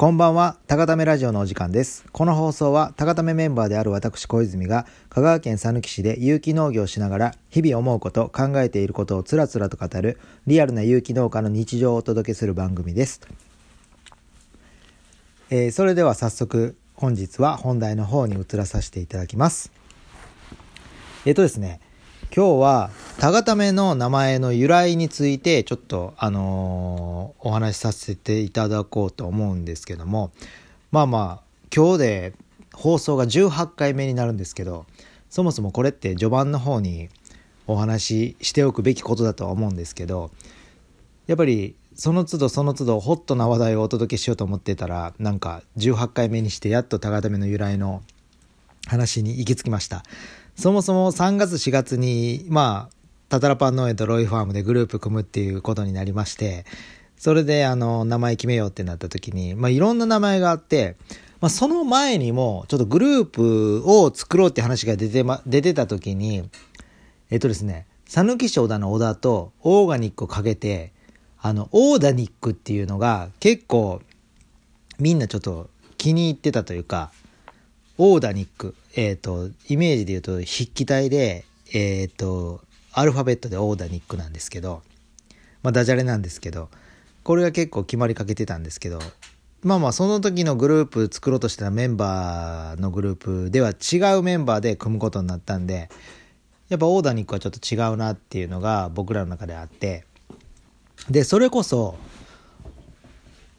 こんばんは、高ためラジオのお時間です。この放送は、高ためメンバーである私小泉が、香川県佐貫市で有機農業をしながら、日々思うこと、考えていることをつらつらと語る、リアルな有機農家の日常をお届けする番組です。えー、それでは早速、本日は本題の方に移らさせていただきます。えっ、ー、とですね、今日は、タガタメの名前の由来について、ちょっと、あのー、お話しさせていただこうと思うんですけども、まあまあ、今日で放送が18回目になるんですけど、そもそもこれって序盤の方にお話ししておくべきことだとは思うんですけど、やっぱりその都度その都度ホットな話題をお届けしようと思ってたら、なんか18回目にしてやっとタガタメの由来の話に行き着きました。そもそも3月4月に、まあ、タタラパン農園とロイファームでグループ組むっていうことになりまして、それであの、名前決めようってなった時に、まあいろんな名前があって、まあその前にも、ちょっとグループを作ろうって話が出てま、出てた時に、えっとですね、讃岐市小田の小田とオーガニックをかけて、あの、オーダニックっていうのが結構みんなちょっと気に入ってたというか、オーダニック。えっ、ー、と、イメージで言うと筆記体で、えっ、ー、と、アルファベットでオーダニックなんですけど、まあダジャレなんですけど、これが結構決まりかけてたんですけど、まあまあその時のグループ作ろうとしたメンバーのグループでは違うメンバーで組むことになったんで、やっぱオーダニックはちょっと違うなっていうのが僕らの中であって、で、それこそ、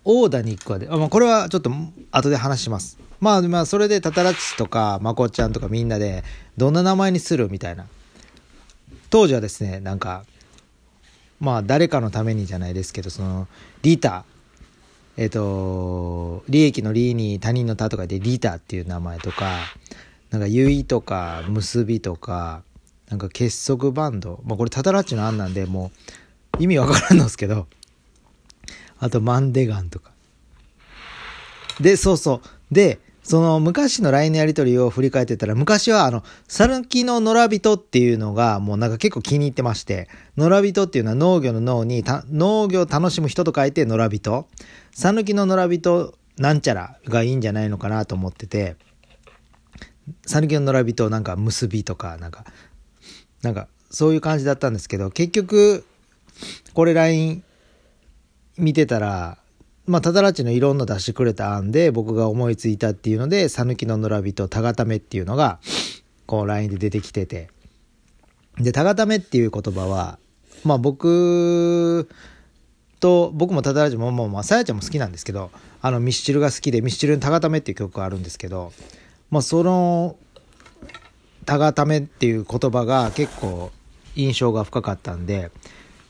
オーダニックはで、まあ、これはちょっと後で話します。まあまあ、それでタタラッチとか、まこちゃんとかみんなで、どんな名前にするみたいな。当時はですね、なんか、まあ、誰かのためにじゃないですけど、その、リタ、えっ、ー、と、利益の利に他人の他とかでリタっていう名前とか、なんか、結いとか、結びとか、なんか結束バンド。まあ、これタタラッチの案なんで、もう、意味わからんのですけど、あと、マンデガンとか。で、そうそう。で、その昔の LINE のやり取りを振り返ってたら、昔はあの、さぬきの野良人っていうのがもうなんか結構気に入ってまして、野良人っていうのは農業の脳に、農業を楽しむ人と書いて野良人。さぬきの野良人なんちゃらがいいんじゃないのかなと思ってて、さぬきの野良人なんか結びとか、なんか、なんかそういう感じだったんですけど、結局、これ LINE 見てたら、まあ、ただらちのいろんな出してくれた案で僕が思いついたっていうので、さぬきの野良人、たがためっていうのが、こう LINE で出てきてて。で、たがためっていう言葉は、まあ僕と、僕もただらちも、もう、まあ、さやちゃんも好きなんですけど、あの、ミスチルが好きで、ミスチルのたがためっていう曲があるんですけど、まあその、たがためっていう言葉が結構印象が深かったんで、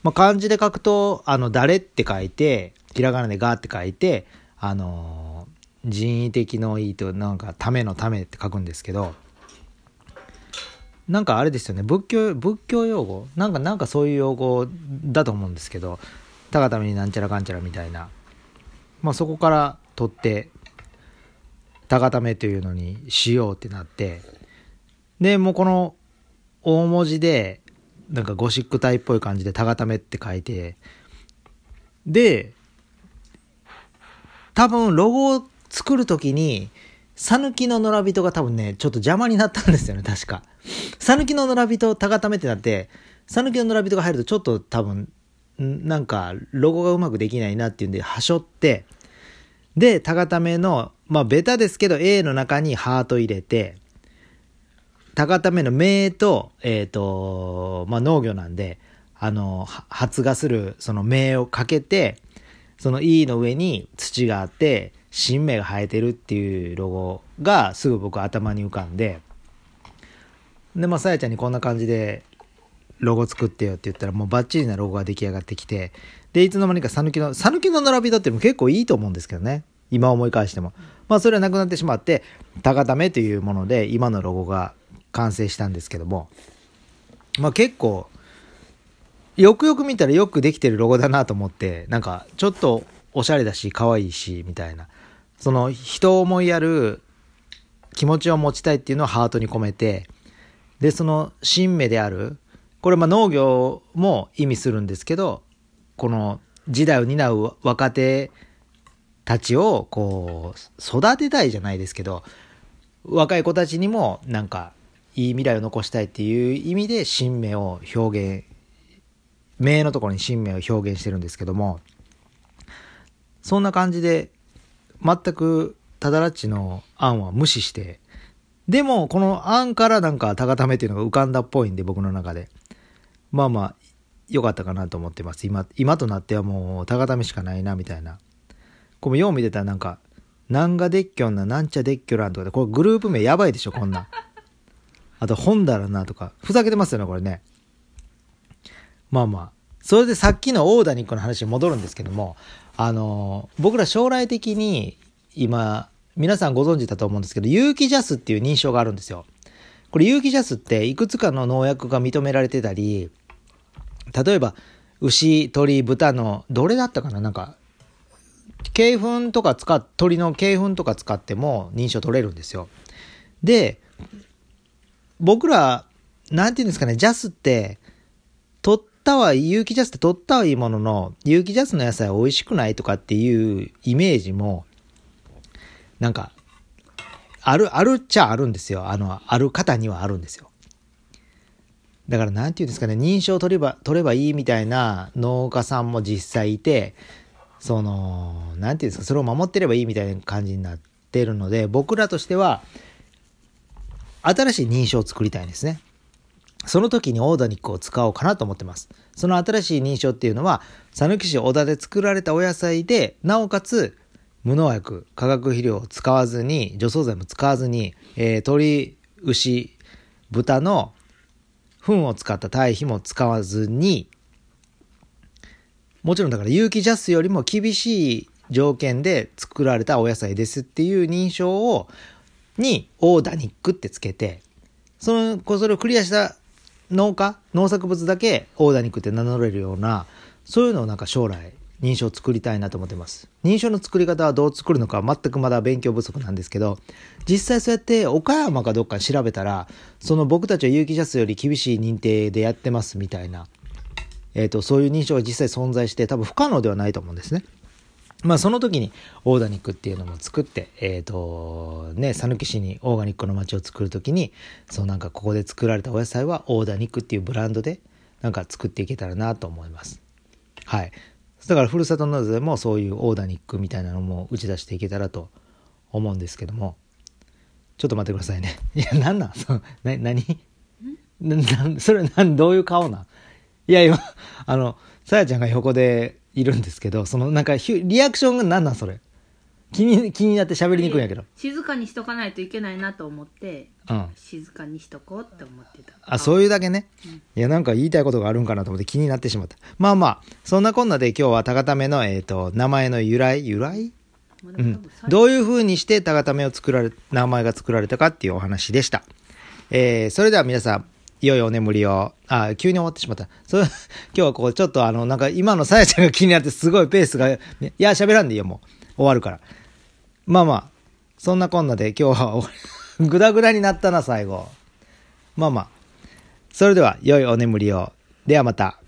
まあ漢字で書くと、あの、誰って書いて、ひらがなでガーって書いて、あのー、人為的のいいと、なんか、ためのためって書くんですけど、なんかあれですよね、仏教、仏教用語？なんか、なんかそういう用語だと思うんですけど、たがためになんちゃらかんちゃらみたいな。まあそこから取って、たがためというのにしようってなって、で、もうこの大文字で、なんかゴシック体っぽい感じでたがためって書いて、で、多分ロゴを作るときに、さぬきの野良人が多分ね、ちょっと邪魔になったんですよね、確か。さぬきの野良人、たがためってなって、さぬきの野良人が入るとちょっと多分、なんか、ロゴがうまくできないなっていうんで、はしょって、で、たがための、まあ、ベタですけど、A の中にハート入れて、たがための名と、えっ、ー、と、まあ、農業なんで、あの、発芽する、その名をかけて、その E の上に土があって、新芽が生えてるっていうロゴがすぐ僕頭に浮かんで、で、まあ、さやちゃんにこんな感じでロゴ作ってよって言ったらもうバッチリなロゴが出来上がってきて、で、いつの間にかさぬきの、さぬきの並びだっても結構いいと思うんですけどね。今思い返しても。まあそれはなくなってしまって、高ためというもので今のロゴが完成したんですけども、まあ結構よくよく見たらよくできてるロゴだなと思って、なんかちょっとおしゃれだし、可愛いし、みたいな。その人を思いやる気持ちを持ちたいっていうのをハートに込めて、で、その新芽である、これまあ農業も意味するんですけど、この時代を担う若手たちを、こう、育てたいじゃないですけど、若い子たちにも、なんか、いい未来を残したいっていう意味で、新芽を表現、名のところに新芽を表現してるんですけども、そんな感じで、全く、ただらっちの案は無視して、でも、この案からなんか、高ためっていうのが浮かんだっぽいんで、僕の中で。まあまあ、良かったかなと思ってます。今、今となってはもう、高ためしかないな、みたいな。これよう見てたらなんか、なんがでっきょんな、なんちゃでっきょらんとかで、これグループ名やばいでしょ、こんな。あと、本だらなとか、ふざけてますよね、これね。まあまあ。それでさっきのオーダニックの話に戻るんですけども、あの、僕ら将来的に今、皆さんご存知だと思うんですけど、有機ジャスっていう認証があるんですよ。これ有機ジャスっていくつかの農薬が認められてたり、例えば、牛、鳥、豚の、どれだったかな？なんか、鶏粉とか使っ、鳥の鶏粉とか使っても認証取れるんですよ。で、僕ら、なんていうんですかね、ジャスって、取ったは、有機ジャスって取ったはいいものの、有機ジャスの野菜は美味しくないとかっていうイメージも、なんか、ある、あるっちゃあるんですよ。あの、ある方にはあるんですよ。だから、なんていうんですかね、認証取れば、取ればいいみたいな農家さんも実際いて、その、なんていうんですか、それを守ってればいいみたいな感じになってるので、僕らとしては、新しい認証を作りたいんですね。その時にオーダニックを使おうかなと思ってます。その新しい認証っていうのは、讃岐市小田で作られたお野菜で、なおかつ、無農薬、化学肥料を使わずに、除草剤も使わずに、えー、鶏、牛、豚の糞を使った堆肥も使わずに、もちろんだから有機ジャスよりも厳しい条件で作られたお野菜ですっていう認証を、にオーダニックってつけて、その、それをクリアした農家、農作物だけオーダニックって名乗れるような、そういうのをなんか将来認証を作りたいなと思ってます。認証の作り方はどう作るのか全くまだ勉強不足なんですけど、実際そうやって岡山かどっか調べたら、その僕たちは有機ジャスより厳しい認定でやってますみたいな、えっ、ー、と、そういう認証が実際存在して多分不可能ではないと思うんですね。まあその時にオーガニックっていうのも作って、えっ、ー、と、ね、讃岐市にオーガニックの街を作る時に、そうなんかここで作られたお野菜はオーガニックっていうブランドでなんか作っていけたらなと思います。はい。だからふるさと納税もそういうオーダニックみたいなのも打ち出していけたらと思うんですけども、ちょっと待ってくださいね。いや、なんなん？その、な、何？な、それ、なん、どういう顔なん？いや、今、あの、さやちゃんが横でいるんですけど、その、なんか、リアクションが何なんそれ？気に、気になって喋りにくいんやけど。静かにしとかないといけないなと思って、うん。静かにしとこうって思ってた。あ、そういうだけね。うん、いや、なんか言いたいことがあるんかなと思って気になってしまった。まあまあ、そんなこんなで今日は高ための、えっ、ー、と、名前の由来、由来？うん、どういう風にして高ためを作られ、名前が作られたかっていうお話でした。えー、それでは皆さん、良いお眠りを。あ、急に終わってしまった。それ、今日はこう、ちょっとあの、なんか今のさやちゃんが気になってすごいペースが、いや、喋らんでいいよ、もう。終わるから。まあまあ、そんなこんなで今日はぐだぐだになったな、最後。まあまあ。それでは、良いお眠りを。ではまた。